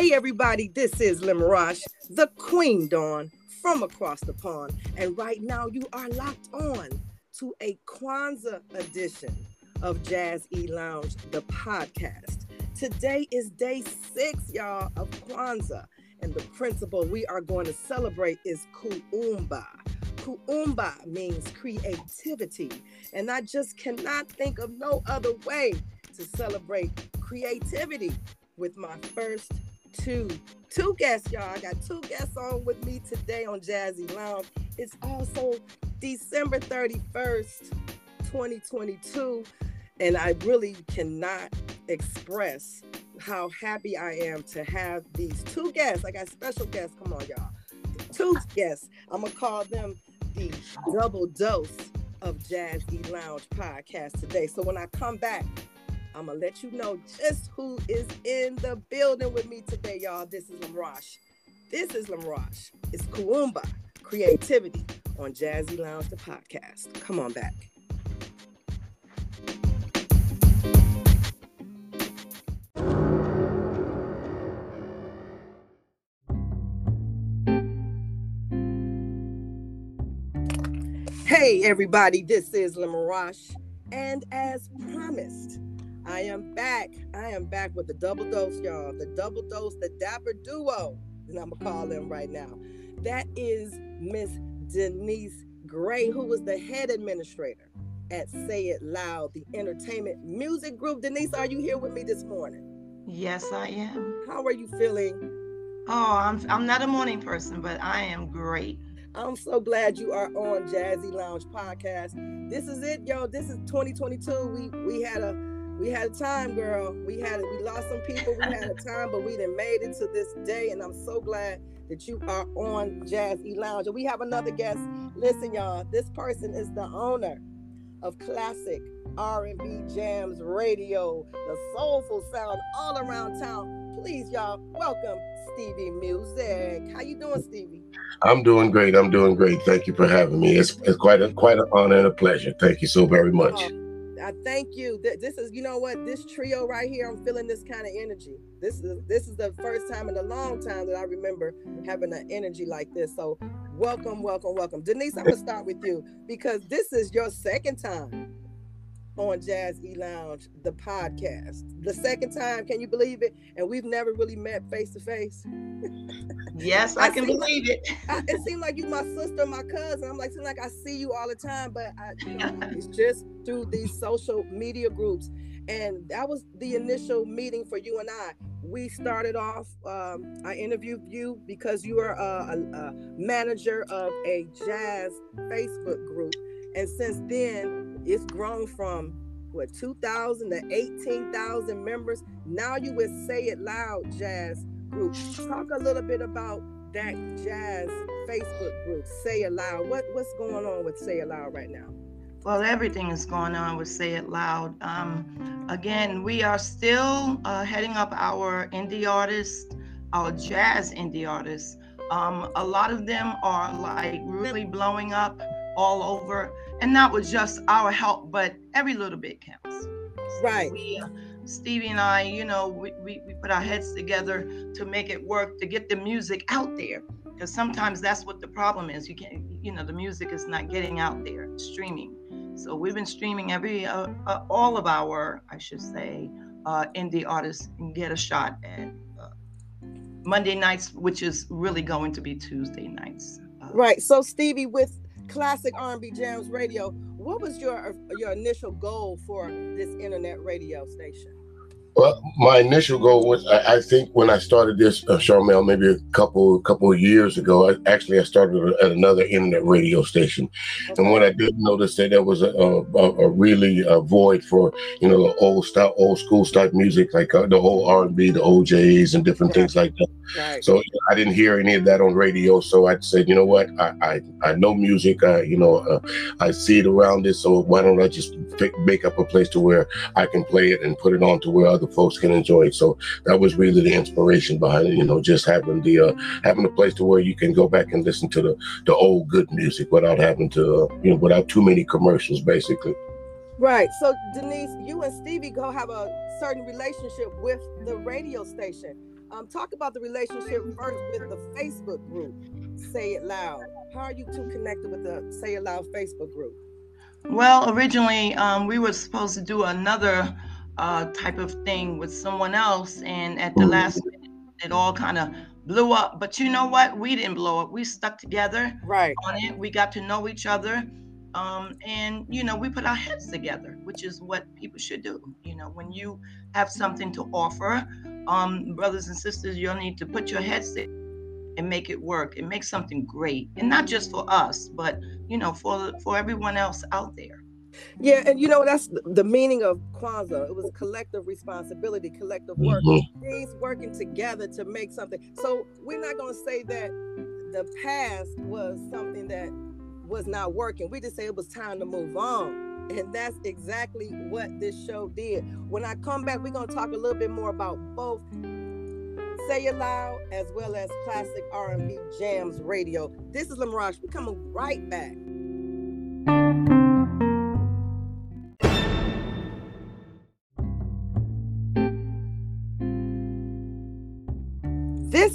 Hey, everybody, this is Limarash, the Queen Dawn from across the pond. And right now, you are locked on to a Kwanzaa edition of Jazz E Lounge, the podcast. Today is day six, y'all, of Kwanzaa. And the principle we are going to celebrate is Kuumba. Kuumba means creativity. And I just cannot think of no other way to celebrate creativity with my first two two guests, y'all. I got two guests on with me today on Jazzy Lounge. It's also December 31st, 2022. And I really cannot express how happy I am to have these two guests. I got special guests. Come on, y'all. Two guests. I'm gonna call them the double dose of Jazzy Lounge podcast today. So when I come back, I'm gonna let you know just who is in the building with me today, y'all. This is Lamrosh. This is Lamrosh. It's Kuumba Creativity on Jazzy Lounge, the podcast. Come on back. Hey, everybody, this is Lamarash. And as promised, I am back. I am back with the double dose, y'all. The double dose, the dapper duo, and I'm gonna call them right now. That is Miss Denise Gray, who was the head administrator at Say It Loud, the entertainment music group. Denise, are you here with me this morning? Yes, I am. How are you feeling? Oh, I'm I'm not a morning person, but I am great. I'm so glad you are on Jazzy Lounge podcast. This is it, yo. This is 2022. We we had a we had a time, girl. We had we lost some people. We had a time, but we done made it to this day, and I'm so glad that you are on Jazz E Lounge. And we have another guest. Listen, y'all, this person is the owner of classic R&B jamz radio, the soulful sound all around town. Please, y'all, welcome Stevie Muziq. How you doing, Stevie? I'm doing great. I'm doing great. Thank you for having me. It's, it's quite a quite an honor and a pleasure. Thank you so very much. Oh, I thank you. This is, you know what, this trio right here, I'm feeling this kind of energy. This is this is the first time in a long time that I remember having an energy like this. So welcome, welcome, welcome. Denise, I'm gonna start with you because this is your second time on Jazz E Lounge, the podcast. The second time, can you believe it? And we've never really met face to face. Yes, I, I can believe like, it. I, it seemed like you my sister, my cousin. I'm like, seem like I see you all the time, but I, you know, it's just through these social media groups. And that was the initial meeting for you and I. We started off. Um, I interviewed you because you are a, a, a manager of a jazz Facebook group, and since then, it's grown from what 2,000 to 18,000 members. Now you would say it loud, jazz group. Talk a little bit about that jazz Facebook group, Say It Loud. What what's going on with Say It Loud right now? Well, everything is going on with Say It Loud. Um, again, we are still uh, heading up our indie artists, our jazz indie artists. Um, a lot of them are like really blowing up all over, and not with just our help, but every little bit counts. Right. we, uh, Stevie and I, you know, we, we, we put our heads together to make it work to get the music out there. Because sometimes that's what the problem is. You can't, you know, the music is not getting out there, streaming. So we've been streaming every, uh, uh, all of our, I should say, uh, indie artists and get a shot at uh, Monday nights, which is really going to be Tuesday nights. Uh, right. So Stevie, with classic R&B jamz radio, what was your your initial goal for this internet radio station? Well, my initial goal was I, I think when I started this, uh, Charmel, maybe a couple couple of years ago. I, actually, I started at another internet radio station, okay. and what I did notice that there was a, a, a really a void for you know the old style, old school type music like uh, the whole R and B, the OJ's, and different yeah. things like that. Right. So I didn't hear any of that on radio. So I said, you know what, I I, I know music. I you know uh, I see it around it. So why don't I just pick, make up a place to where I can play it and put it on to where other folks can enjoy it. So that was really the inspiration behind it. You know, just having the uh, having a place to where you can go back and listen to the the old good music without having to uh, you know without too many commercials, basically. Right. So Denise, you and Stevie go have a certain relationship with the radio station. Um, talk about the relationship first with the Facebook group. Say it loud. How are you two connected with the Say It Loud Facebook group? Well, originally um, we were supposed to do another uh, type of thing with someone else, and at the last minute, it all kind of blew up. But you know what? We didn't blow up. We stuck together Right. on it. We got to know each other. Um, and you know, we put our heads together, which is what people should do. You know, when you have something to offer, um, brothers and sisters, you'll need to put your heads together and make it work and make something great. And not just for us, but you know, for for everyone else out there. Yeah, and you know that's the- meaning of Kwanzaa. It was collective responsibility, collective work. Mhm. Things working together to make something. So we're not going to say that the past was something that was not working. We just say it was time to move on. And that's exactly what this show did. When I come back, we're going to talk a little bit more about both Say It Loud as well as classic R&B jamz radio. This is Lamarage. We're coming right back.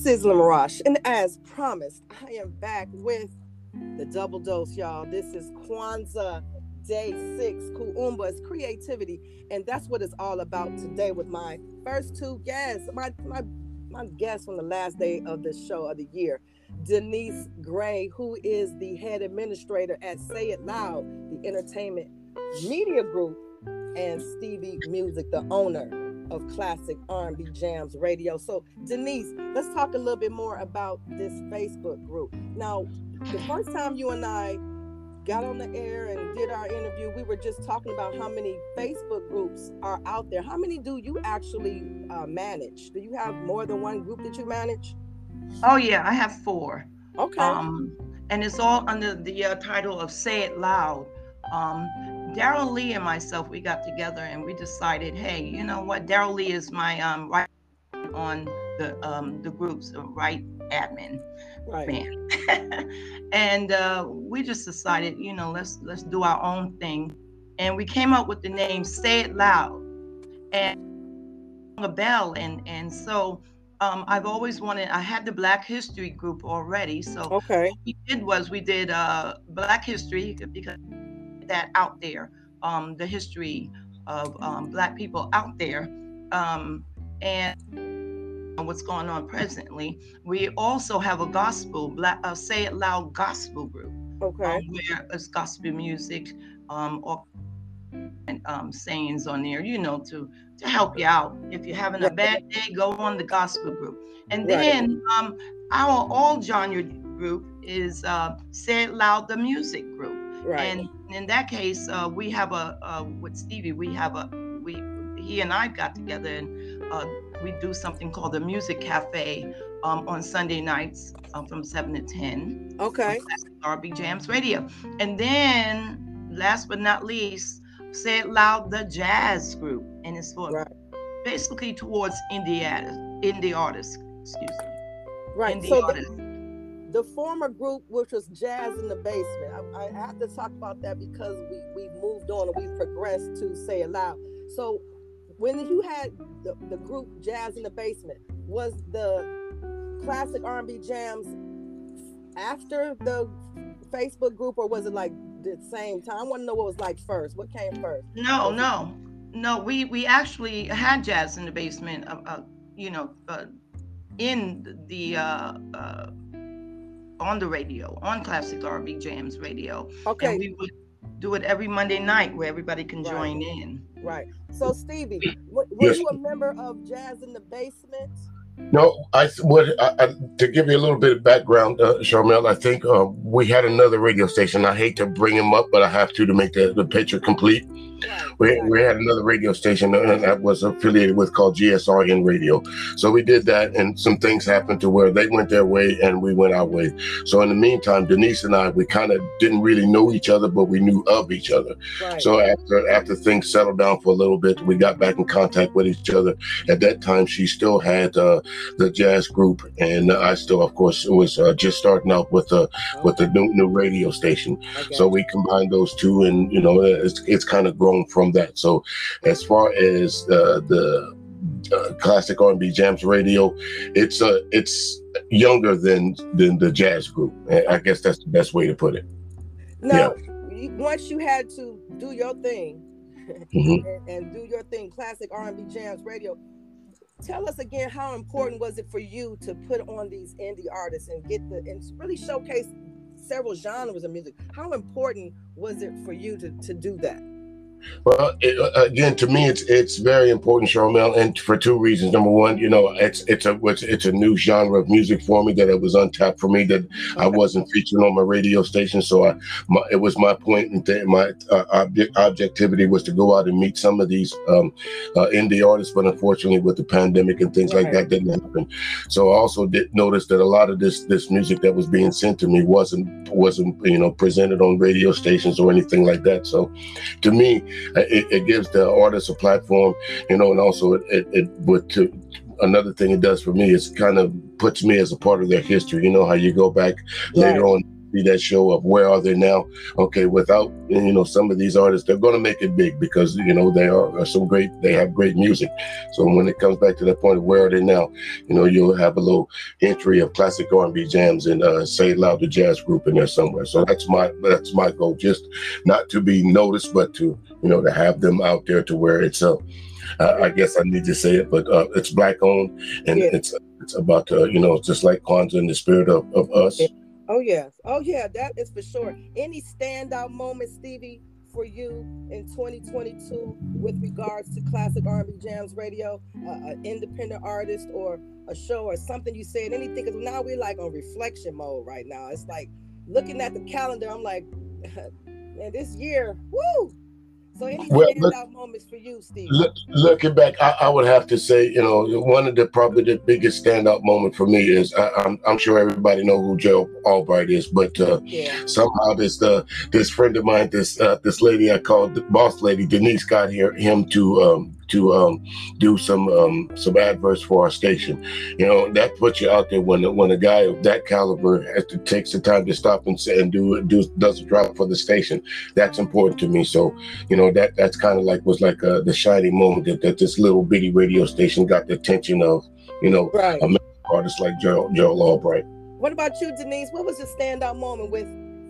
This is Lamarash, and as promised, I am back with the double dose, y'all. This is Kwanzaa Day Six, Kuumba is creativity, and that's what it's all about today with my first two guests, my my my guest from the last day of the show of the year, Denise Gray, who is the head administrator at Say It Loud, the entertainment media group, and Stevie Muziq, the owner of Classic R&B Jamz Radio. So, Denise, let's talk a little bit more about this Facebook group. Now, the first time you and I got on the air and did our interview, we were just talking about how many Facebook groups are out there. How many do you actually uh, manage? Do you have more than one group that you manage? Oh yeah, I have four. Okay. um, and it's all under the uh, title of Say It Loud. Um, Daryl Lee and myself, we got together and we decided, hey, you know what? Daryl Lee is my um, right on the um, the groups, right admin right. man, and uh, we just decided, you know, let's let's do our own thing, and we came up with the name Say It Loud, and a bell, and and so. Um, I've always wanted. I had the Black History group already, so Okay. we did was we did uh black history because that out there um the history of um, black people out there um and what's going on presently. We also have a gospel black uh, say it loud gospel group Okay. um, where it's gospel music um or and um sayings on there you know to to help you out. If you're having a bad day go on the gospel group. And then um our all genre group is uh say it loud the music group Right. and in that case uh we have a uh with stevie we have a we he and i got together and uh we do something called the music cafe um on sunday nights um, from 7 to 10 okay. RB Jamz Radio. And then, last but not least, say it loud, the jazz group, and it's for Right. basically towards indie artists, indie artists. Excuse me, Right. indie So artists. the former group, which was Jazz in the Basement, I, I have to talk about that because we we moved on and we progressed to Say It Loud. So when you had the, the group Jazz in the Basement, was the classic R&B jamz after the Facebook group, or was it like the same time? I want to know what was like first. What came first? no, no, no. We we actually had jazz in the basement. Uh, uh, you know, uh, in the uh, uh, on the radio, on classic RB Jamz Radio, and Okay, we would do it every Monday night where everybody can Right. join in. right. So Stevie, w- were Yes. you a member of Jazz in the Basement? No, I would I, I, to give you a little bit of background, uh, Charmel. I think uh, we had another radio station. I hate to bring him up, but I have to to make the, the picture complete. We, we had another radio station that was affiliated with called GSRN Radio. So we did that, and some things happened to where they went their way and we went our way. So in the meantime, Denise and I, we kind of didn't really know each other, but we knew of each other. right. So after after things settled down for a little bit, we got back in contact with each other. At that time, she still had uh, the jazz group, and I still, of course, was uh, just starting out with the with the new new radio station. So we combined those two, and you know, it's it's kind of grown from that. So as far as uh, the uh, classic R&B jamz radio. It's uh, it's younger than than the jazz group. I guess that's the best way to put it. Now, yeah. once you had to do your thing mm-hmm. and, and do your thing, classic R&B jamz radio. Tell us again how important was it for you to put on these indie artists and get the and really showcase several genres of music. How important was it for you to, to do that? Well, it, uh, again, to me, it's it's very important, Charmel, and for two reasons. Number one, you know, it's it's a it's, it's a new genre of music for me that it was untapped for me that okay. I wasn't featuring on my radio station. So I, my, it was my point and th- my uh, object, objectivity was to go out and meet some of these um, uh, indie artists, but unfortunately, with the pandemic and things right. like that, didn't happen. So I also did notice that a lot of this this music that was being sent to me wasn't wasn't you know presented on radio stations or anything like that. So to me it, it gives the artist a platform, you know, and also it, it, it would to another thing it does for me is kind of puts me as a part of their history. You know how you go back right. later on see that show of where are they now? Okay, without you know some of these artists, they're going to make it big because you know they are, are some great. They have great music. So when it comes back to that point of where are they now, you know you'll have a little entry of classic R&B jamz and uh, say loud the jazz group in there somewhere. So that's my that's my goal, just not to be noticed, but to you know to have them out there to where it's a. Uh, I guess I need to say it, but uh, it's black owned, and yeah. it's it's about uh, you know just like Kwanzaa in the spirit of, of us. Oh yes. Oh yeah, that is for sure. Any standout moments, Stevie, for you in 2022 with regards to classic R&B jamz radio, uh, an independent artist or a show or something you said, anything? Because now we're like on reflection mode right now. It's like looking at the calendar. I'm like, man, this year, woo, so any well, standout look, moments for you, Steve? Look, looking back, I, I, would have to say, you know, one of the probably the biggest standout moment for me is I, am I'm, I'm sure everybody know who Gerald Albright is, but uh, yeah. somehow this uh, this friend of mine, this uh, this lady I called the boss lady Denise, got here him to um, to um, do some um, some adverts for our station. You know, that puts you out there when when a guy of that caliber has to takes the time to stop and say, and do do does a drop for the station. That's important to me. So, you know, that that's kind of like was like uh, the shining moment that, that this little bitty radio station got the attention of, you know, right. a artist like Joel Gerald Albright. What about you, Denise? What was your standout moment with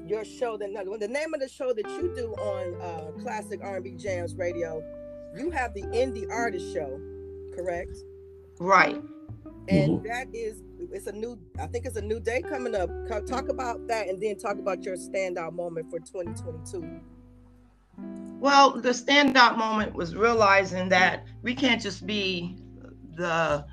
your show? That the name of the show that you do on uh, Classic R&B Jamz Radio you have the indie artist show, correct? Right. And mm-hmm. that is it's a new I think it's a new day coming up. Talk about that and then talk about your standout moment for 2022. Well, the standout moment was realizing that we can't just be the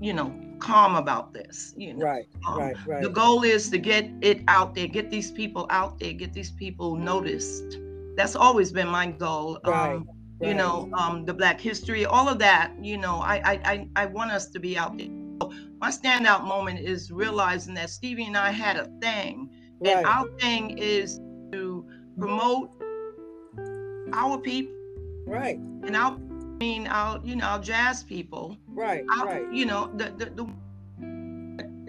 you know calm about this you know right um, right right the goal is to get it out there get these people out there get these people noticed that's always been my goal right. Um, you know um, the black history all of that you know I, I i want us to be out there my standout moment is realizing that stevie and i had a thing right. and our thing is to promote our people right and our I mean our you know our jazz people right our, right you know the, the, the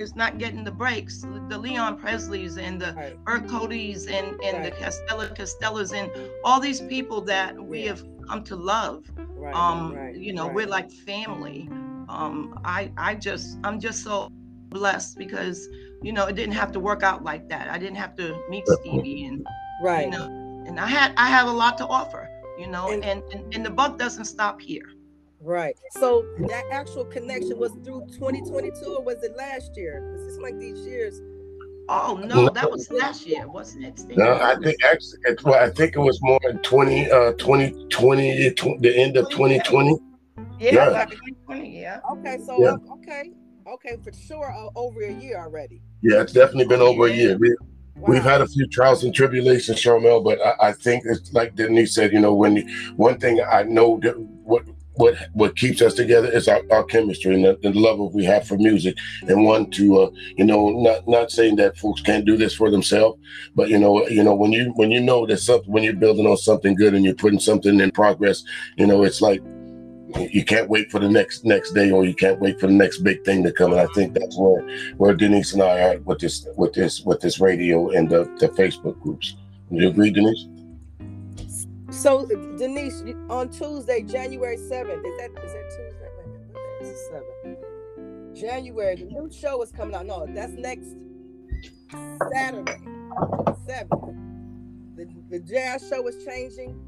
is not getting the breaks. The Leon Presleys and the right. Bert Codys and, and right. the Castella Costellas and all these people that we yeah. have come to love. Right, um, right, you know, right. we're like family. Um, I I just I'm just so blessed because you know it didn't have to work out like that. I didn't have to meet Stevie and right. You know, and I had I have a lot to offer. You know, and and, and, and the buck doesn't stop here. Right. So that actual connection was through 2022 or was it last year? Because it's like these years Oh no, that was last year, wasn't it? Steve? No, I think actually, it, well, I think it was more in 20, uh, 2020, the end of 2020. Yeah, yeah. Like 2020, yeah. Okay, so yeah. okay, okay, for sure, uh, over a year already. Yeah, it's definitely been over a year. We, Wow. We've had a few trials and tribulations, Charmel, but I, I, think it's like Denise said, you know, when one thing I know that what what what keeps us together is our, our chemistry and the, the, love we have for music. And want to uh, you know not not saying that folks can't do this for themselves but you know you know when you when you know that something when you're building on something good and you're putting something in progress you know it's like you can't wait for the next next day or you can't wait for the next big thing to come. And i think that's where where denise and i are with this with this with this radio and the, the facebook groups. Do you agree denise So Denise, on Tuesday, January seventh, is that is that Tuesday? Wait a minute, what day is the seventh? January, the new show is coming out. No, that's next Saturday, seventh. The, the jazz show is changing.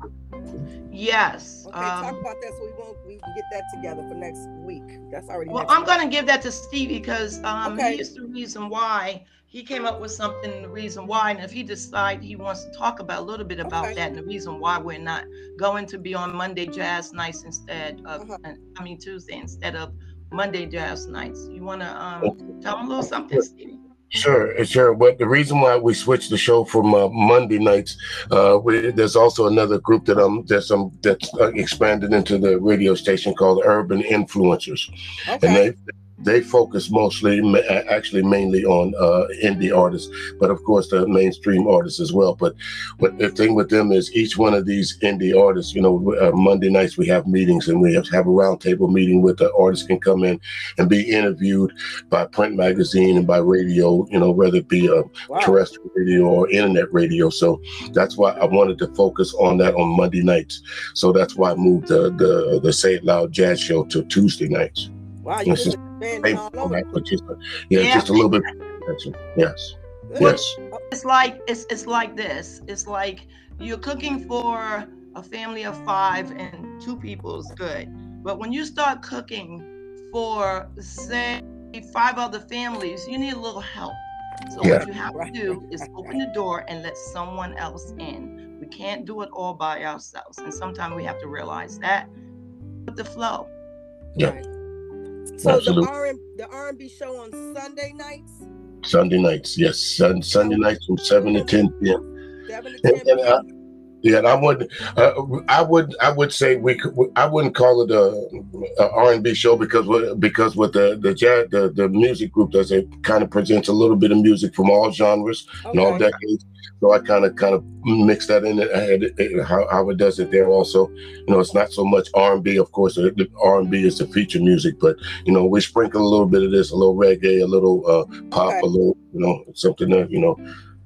Yes. Okay, um, talk about that so we won't we can get that together for next week. That's already. Well, I'm going to give that to Stevie because um, okay. he is the reason why he came up with something. The reason why, and if he decides he wants to talk about a little bit about okay. that, and the reason why we're not going to be on Monday jazz nights instead of, uh-huh. I mean Tuesday instead of Monday jazz nights. You want to um, tell him a little something, Stevie? Sure, sure. But the reason why we switched the show from uh, Monday nights, uh, we, there's also another group that um that's um that's uh, expanded into the radio station called Urban Influencers, okay. and they they focus mostly, actually mainly on uh, indie artists, but of course the mainstream artists as well. But what the thing with them is each one of these indie artists, you know, uh, Monday nights we have meetings and we have to have a roundtable meeting with the artists can come in and be interviewed by print magazine and by radio, you know, whether it be a wow. terrestrial radio or internet radio. So that's why I wanted to focus on that on Monday nights. So that's why I moved the the, the Say It Loud Jazz Show to Tuesday nights. Wow, Oh, you just, just, yeah, yeah, just a little bit. Yes. Yes. It's like it's it's like this. It's like you're cooking for a family of five and two people is good. But when you start cooking for say five other families, you need a little help. So yeah. what you have to do is open the door and let someone else in. We can't do it all by ourselves. And sometimes we have to realize that. With the flow. Yeah. So Absolutely. the R the R and B show on Sunday nights. Sunday nights, yes, Sun, Sunday oh, nights from oh, seven to oh. ten p.m. Seven to ten p.m. And, and yeah, I would, uh, I would, I would say we could. I wouldn't call it a, R and B show because because with the the jazz, the, the music group does it kind of presents a little bit of music from all genres okay. and all decades. So I kind of kind of mix that in it, how, how it does it there also. You know, it's not so much R and B. Of course, the R and B is the feature music, but you know, we sprinkle a little bit of this, a little reggae, a little uh, pop, okay. a little, you know, something that you know,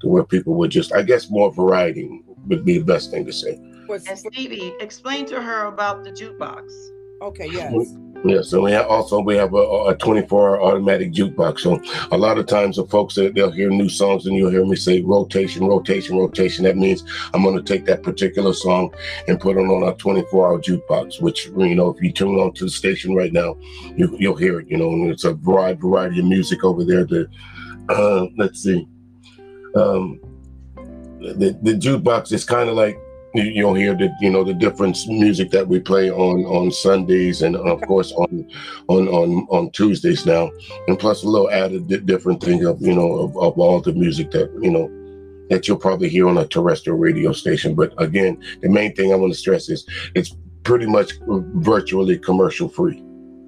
to where people would just, I guess, more variety would be the best thing to say. And Stevie, explain to her about the jukebox. Okay, yes. Yeah, so we have also we have a, a 24 hour automatic jukebox. So a lot of times the folks that they'll hear new songs and you'll hear me say rotation, rotation, rotation. That means I'm going to take that particular song and put it on our 24 hour jukebox. Which you know, if you tune on to the station right now, you, will hear it. You know, and it's a wide variety of music over there. To uh, let's see, um, the the jukebox is kind of like you'll hear the you know the different music that we play on on Sundays and of course on on on on Tuesdays now, and plus a little added different thing of you know of, of all the music that you know that you'll probably hear on a terrestrial radio station. But again, the main thing I want to stress is it's pretty much virtually commercial free.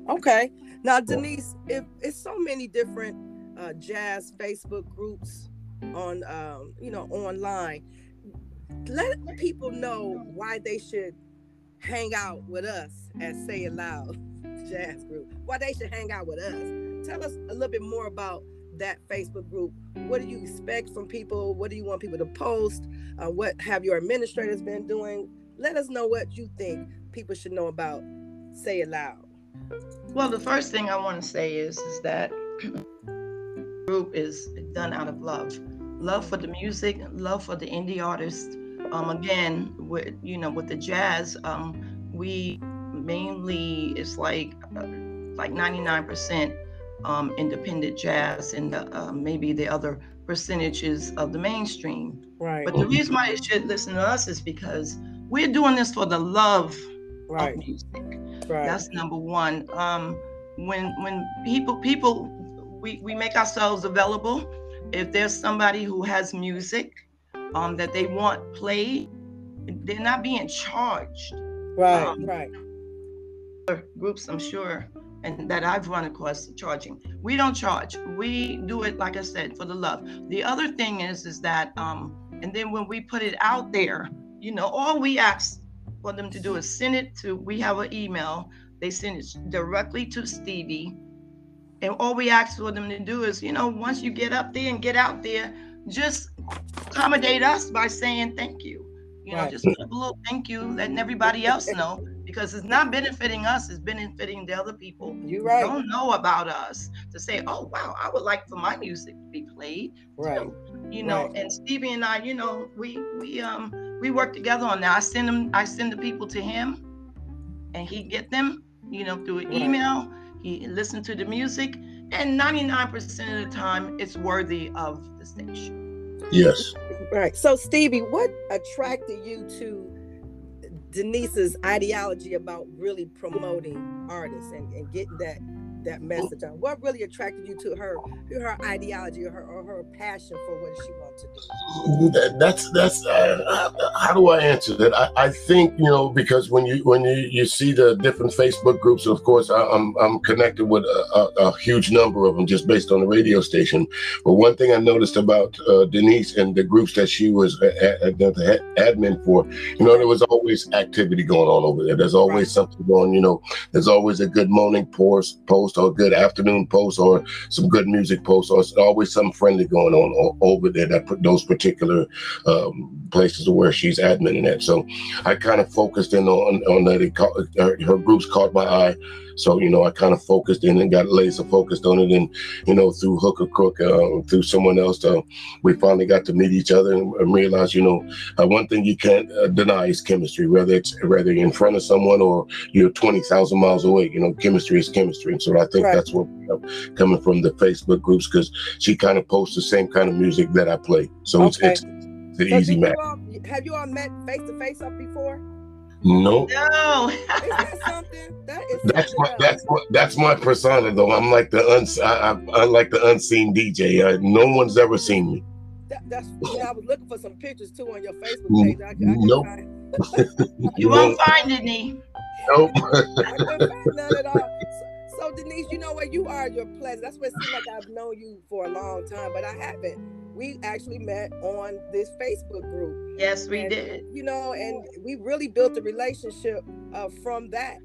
Okay. Now, Denise, if it's so many different uh, jazz Facebook groups on um, you know online. Let people know why they should hang out with us at say it loud jazz group. Why they should hang out with us. Tell us a little bit more about that facebook group. What do you expect from people? What do you want people to post? Uh, what have your administrators been doing? Let us know what you think people should know about say it loud. Well the first thing i want to say is is that group is done out of love love for the music, love for the indie artists. Um, again, with you know, with the jazz, um, we mainly it's like uh, like 99% um, independent jazz, and the, uh, maybe the other percentages of the mainstream. Right. But the reason why they should listen to us is because we're doing this for the love right. of music. Right. That's number one. Um, when when people people we, we make ourselves available if there's somebody who has music um, that they want played, they're not being charged. Right, um, right. Groups, I'm sure, and that I've run across charging. We don't charge. We do it, like I said, for the love. The other thing is, is that, um, and then when we put it out there, you know, all we ask for them to do is send it to. We have an email. They send it directly to Stevie and all we ask for them to do is, you know, once you get up there and get out there, just accommodate us by saying thank you. You know, right. just put a little thank you, letting everybody else know because it's not benefiting us, it's benefiting the other people you right. don't know about us to say, oh wow, I would like for my music to be played. Right. Too. You know, right. and Stevie and I, you know, we we um we work together on that. I send them, I send the people to him and he get them, you know, through an email. He listen to the music, and 99% of the time it's worthy of the station. Yes. Right. So Stevie, what attracted you to Denise's ideology about really promoting artists and, and getting that that message on? What really attracted you to her, her ideology, or her, or her passion for what she wants to do? That, that's that's uh, how do I answer that? I, I think you know because when you when you, you see the different Facebook groups, of course I, am I'm, I'm connected with a, a, a, huge number of them just based on the radio station. But one thing I noticed about uh, Denise and the groups that she was a, a, the admin for, you know, there was always activity going on over there. There's always right. something going. You know, there's always a good morning post post or a good afternoon post or some good music post or always something friendly going on over there that put those particular um, places where she's admitting that. So I kind of focused in on on that. Her, her groups caught my eye. So, you know, I kind of focused in and got laser focused on it. And, you know, through hook or crook, uh, through someone else, uh, we finally got to meet each other and, and realize, you know, uh, one thing you can't uh, deny is chemistry, whether it's whether in front of someone or you're 20,000 miles away. You know, chemistry is chemistry. And so I think right. that's what you know, coming from the Facebook groups because she kind of posts the same kind of music that I play. So okay. it's, it's, it's an so easy match. Have you all met face to face up before? No. No. That that's my that's my that's my persona though. I'm like the uns I, am like the unseen DJ. Uh, no one's ever seen me. That, that's yeah, I was looking for some pictures too on your Facebook page. I, I nope. you won't find any. Nope. I couldn't find none at all. So, Denise, you know what? You are your pleasure. That's what it seems like I've known you for a long time, but I haven't we actually met on this Facebook group. Yes, we and, did. You know, and we really built a relationship uh, from that.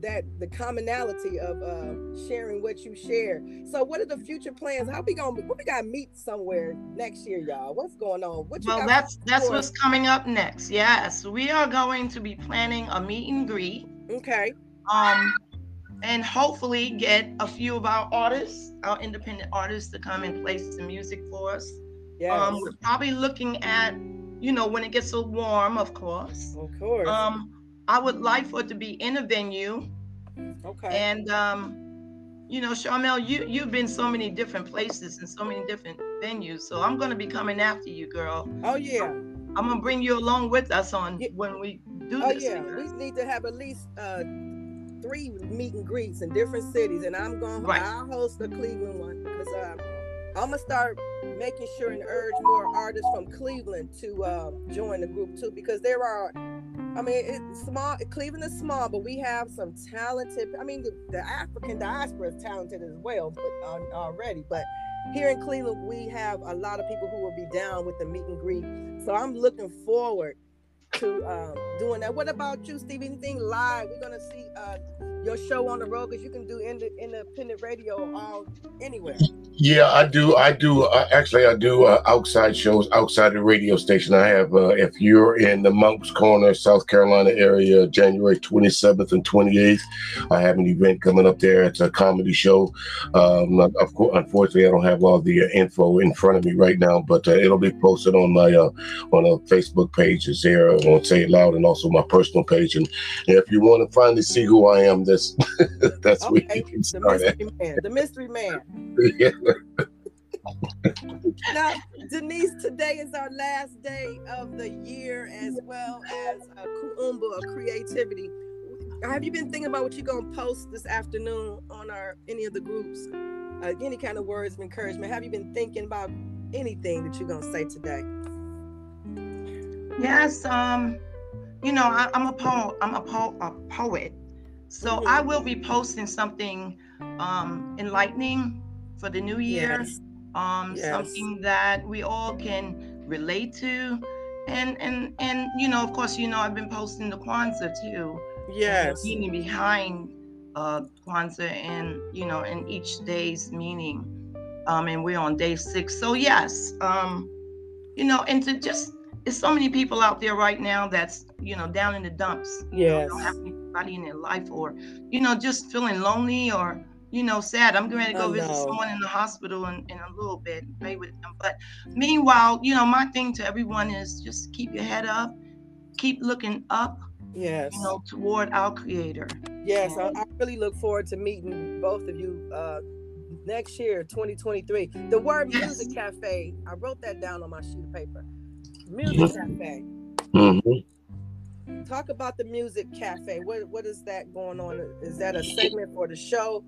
That the commonality of uh, sharing what you share. So, what are the future plans? How we gonna? We gotta meet somewhere next year, y'all. What's going on? What well, that's that's what's coming up next. Yes, we are going to be planning a meet and greet. Okay. Um, and hopefully get a few of our artists, our independent artists, to come and play some music for us. Yes. Um, we're probably looking at, you know, when it gets so warm, of course. Of course. Um, I would like for it to be in a venue. Okay. And um, you know, Charmel, you you've been so many different places and so many different venues. So I'm gonna be coming after you, girl. Oh yeah. I'm gonna bring you along with us on yeah. when we do oh, this. Oh yeah, we need to have at least uh, three meet and greets in different cities, and I'm going. Right. I'll host the Cleveland one because uh, I'm gonna start making sure and urge more artists from Cleveland to uh, join the group too, because there are. I mean, it's small. Cleveland is small, but we have some talented. I mean, the, the African diaspora is talented as well, but uh, already. But here in Cleveland, we have a lot of people who will be down with the meet and greet. So I'm looking forward to um, doing that. What about you, Steve? Anything live? We're gonna see uh, your show on the road because you can do independent radio all anywhere. Yeah, I do. I do. Uh, actually, I do uh, outside shows outside the radio station. I have. Uh, if you're in the Moncks Corner, South Carolina area, January 27th and 28th, I have an event coming up there. It's a comedy show. Um, of course, unfortunately, I don't have all the uh, info in front of me right now, but uh, it'll be posted on my uh, on a Facebook page. Is there? Won't say it loud, and also my personal page. And if you want to finally see who I am, that's that's okay. where you can start. The mystery man. The mystery man. yeah. now, Denise, today is our last day of the year as well as a Kuumba, a creativity. Have you been thinking about what you're gonna post this afternoon on our any of the groups? Uh, any kind of words of encouragement? Have you been thinking about anything that you're gonna say today? Yes, um, you know, I, am a poet. I'm a, po- a poet, so mm-hmm. I will be posting something um, enlightening for the new year. Yes. Um, yes. something that we all can relate to, and and and you know, of course, you know, I've been posting the Kwanzaa too. Yes, meaning behind uh, Kwanzaa and you know, and each day's meaning. Um, and we're on day six, so yes, um, you know, and to just it's so many people out there right now that's you know down in the dumps. Yes. know, don't have anybody in their life, or you know, just feeling lonely or you know, sad. I'm going to go I visit know. someone in the hospital in, in a little bit, and pray with them. But meanwhile, you know, my thing to everyone is just keep your head up, keep looking up, Yes. you know, toward our Creator. Yes, I, I really look forward to meeting both of you uh, next year, 2023. The word Yes. Music Cafe, I wrote that down on my sheet of paper. Music Cafe. hmm Talk about the Music Cafe. What what is that going on? Is that a segment for the show?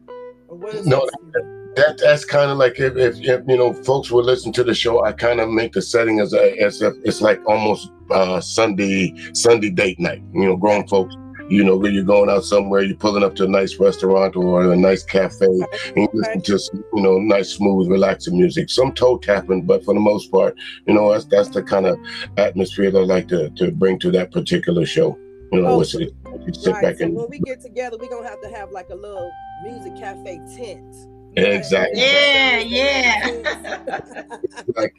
Or what is No, that? That that's kind of like if, if, if you know folks will listen to the show, I kind of make the setting as a as if it's like almost uh, Sunday Sunday date night. You know, grown folks. You know, where you're going out somewhere, you're pulling up to a nice restaurant or a nice cafe, and you listen to some, you know nice, smooth, relaxing music. Some toe tapping, but for the most part, you know that's that's the kind of atmosphere that I like to to bring to that particular show. You know, Oh, it's, it, you sit Right. back So and when we get together, we're gonna have to have like a little music cafe tent. Exactly. Yeah, yeah. like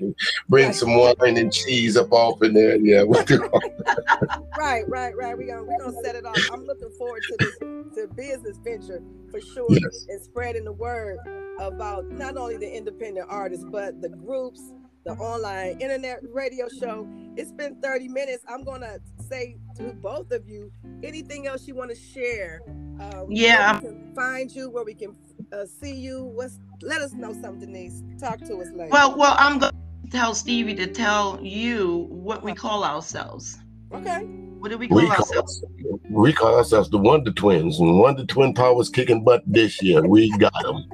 bring some wine and cheese up off in there. Yeah, what the- right, right, right. We're gonna we're gonna set it off. I'm looking forward to this to business venture for sure Yes. and spreading the word about not only the independent artists but the groups, the online internet radio show. It's been 30 minutes. I'm gonna say to both of you anything else you want to share. Uh, Yeah. where we can find you, where we can uh, see you. What's let us know something, Denise. Talk to us later. Well, well, I'm going to tell Stevie to tell you what we call ourselves. okay. What do we call we call, ourselves? we call ourselves the Wonder Twins, and Wonder Twin Powers kicking butt this year. We got them.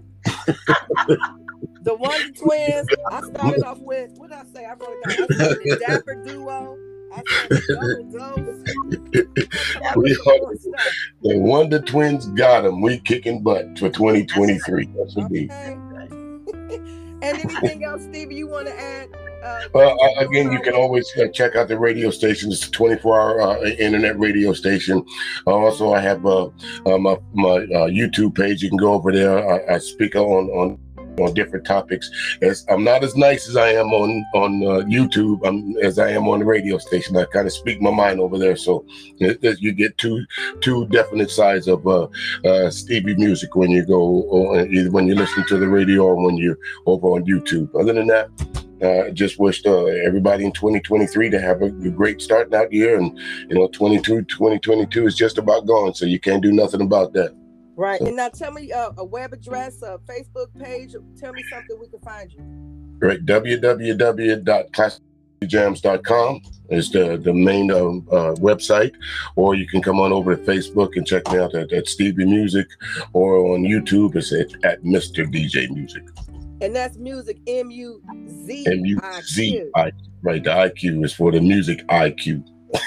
The Wonder Twins. I started off with what did I say? I wrote it down. I said Dapper Duo. I said the Double Dose. We are the Wonder Twins got them. We kicking butt for 2023. That's what. Okay. and anything else, Stevie, you want to add? Uh, Well, uh, again, you can always uh, check out the radio station. It's a 24-hour uh, internet radio station. Uh, also, I have uh, uh, my, my uh, YouTube page. You can go over there. I, I speak on on on different topics. As I'm not as nice as I am on on uh, YouTube um, as I am on the radio station. I kind of speak my mind over there, so you get two two definite sides of uh, uh, Stevie Muziq when you go or either when you listen to the radio or when you're over on YouTube. Other than that. Uh, just wished uh, everybody in 2023 to have a, a great starting out year, and you know, 22, 2022 is just about gone, so you can't do nothing about that. Right. And now tell me uh, a web address, a Facebook page. Tell me something we can find you. Right, www.classicjams.com is the the main um, uh, website, or you can come on over to Facebook and check me out at, at Stevie Muziq, or on YouTube it's at, at Mr. DJ Muziq. And that's music M U Z M U I Z. I. Right, the IQ is for the music IQ.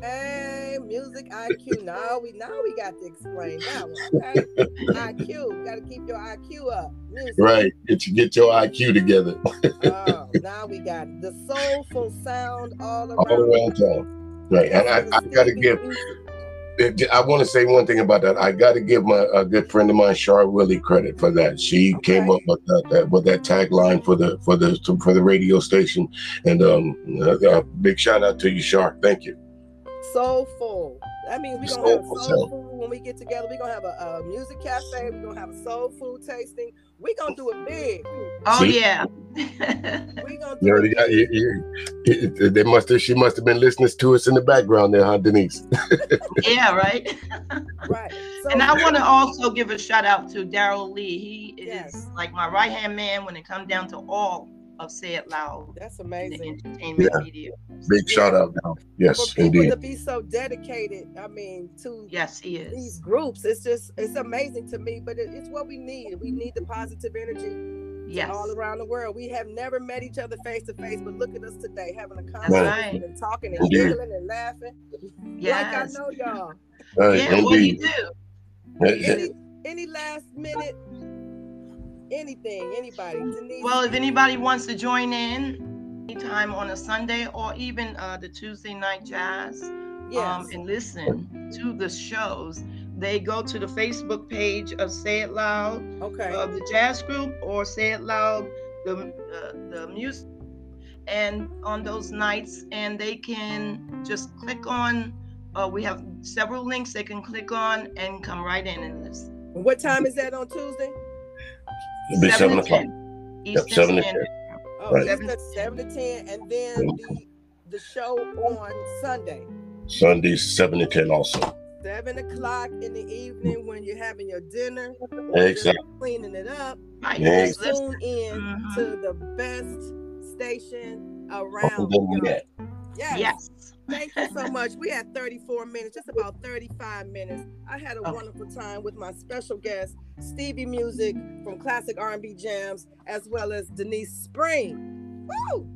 Hey, music IQ. Now we now we got to explain that one. Okay. IQ. Got to keep your IQ up. Music. Right, get you get your IQ together Oh, now we got it. the soulful sound all around. all around town. Right, and I, I gotta give I want to say one thing about that. I got to give my a good friend of mine, Char Willie, credit for that. She came up with that, that with that tagline for the for the for the radio station, and um, uh, uh, big shout out to you, Char. Thank you. Soulful. That means we're gonna have soul food when we get together. We're gonna have a, a music cafe. We're gonna have a soul food tasting. We're gonna do it big. Oh See? yeah. We're gonna do You already it got you, you, they must have she must have been listening to us in the background there, huh, Denise? yeah, right. Right. So And I want to also give a shout out to Daryl Lee. He is Yes. like my right hand man when it comes down to all of Say It Loud that's in the amazing. entertainment Yeah. media. Big shout out now. Yes, For people indeed. to be so dedicated, I mean, to Yes, he is. these groups, it's just it's amazing to me. But it, it's what we need. We need the positive energy Yes. all around the world. We have never met each other face to face, but look at us today, having a conversation right. and talking and Indeed. giggling and laughing. Yes. Like I know y'all. Right, Yeah, well, you do. Any any last minute anything, anybody? Denise. Well, if anybody wants to join in anytime on a Sunday or even uh, the Tuesday night jazz yes. um, and listen to the shows, they go to the Facebook page of Say It Loud okay. of the jazz group or Say It Loud, the uh, the music, and on those nights, and they can just click on. Uh, we have several links they can click on and come right in and listen. What time is that on Tuesday? It'll be seven o'clock. Eastern Yep, seven to Standard. Oh, Right. seven, to, seven to ten, and then the the show on Sunday, Sunday, seven to ten also. seven o'clock in the evening when you're having your dinner, Exactly. cleaning it up. Right. Yeah. Just listen. Tune in Mhm. to the best station around. than y'all. that. Yes. Yes. Thank you so much. We had 34 minutes, just about 35 minutes. I had a Oh. wonderful time with my special guest, Stevie Muziq from Classic R&B Jamz, as well as Denise Spring. Woo!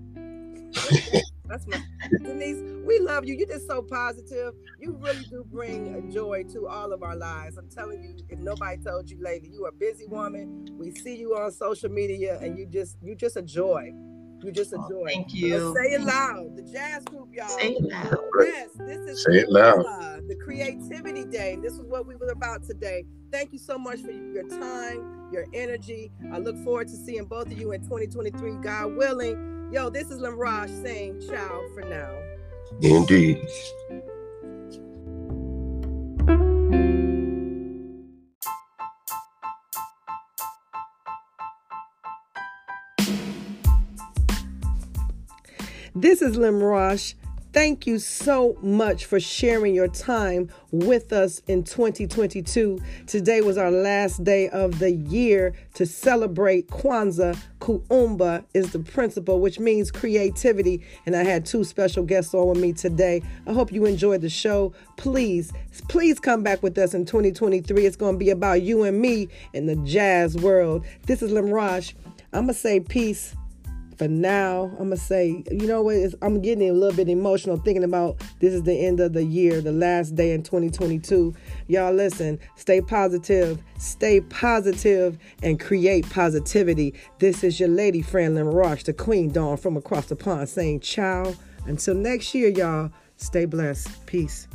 That's my Denise. We love you. You're just so positive. You really do bring a joy to all of our lives. I'm telling you, if nobody told you lately, you are a busy woman. We see you on social media, and you just you just a joy. You just a Oh, joy. thank So you. say it loud. The jazz group, y'all. Say it loud. Yes, this is Say it loud. the Creativity Day. This is what we were about today. Thank you so much for your time, your energy. I look forward to seeing both of you in 2023, God willing. Yo, this is Lamraj saying ciao for now. Indeed. This is Lim. Thank you so much for sharing your time with us in 2022. Today was our last day of the year to celebrate Kwanzaa. Kuumba is the principle, which means creativity. And I had two special guests on with me today. I hope you enjoyed the show. Please, please come back with us in 2023. It's going to be about you and me in the jazz world. This is Lim Rosh. I'm going to say peace for now, I'm gonna say, you know what? It's, I'm getting a little bit emotional thinking about this is the end of the year, the last day in 2022. Y'all, listen, stay positive, stay positive, and create positivity. This is your lady friend, Lynn Roche, the Queen Dawn from across the pond, saying ciao. Until next year, y'all, stay blessed. Peace.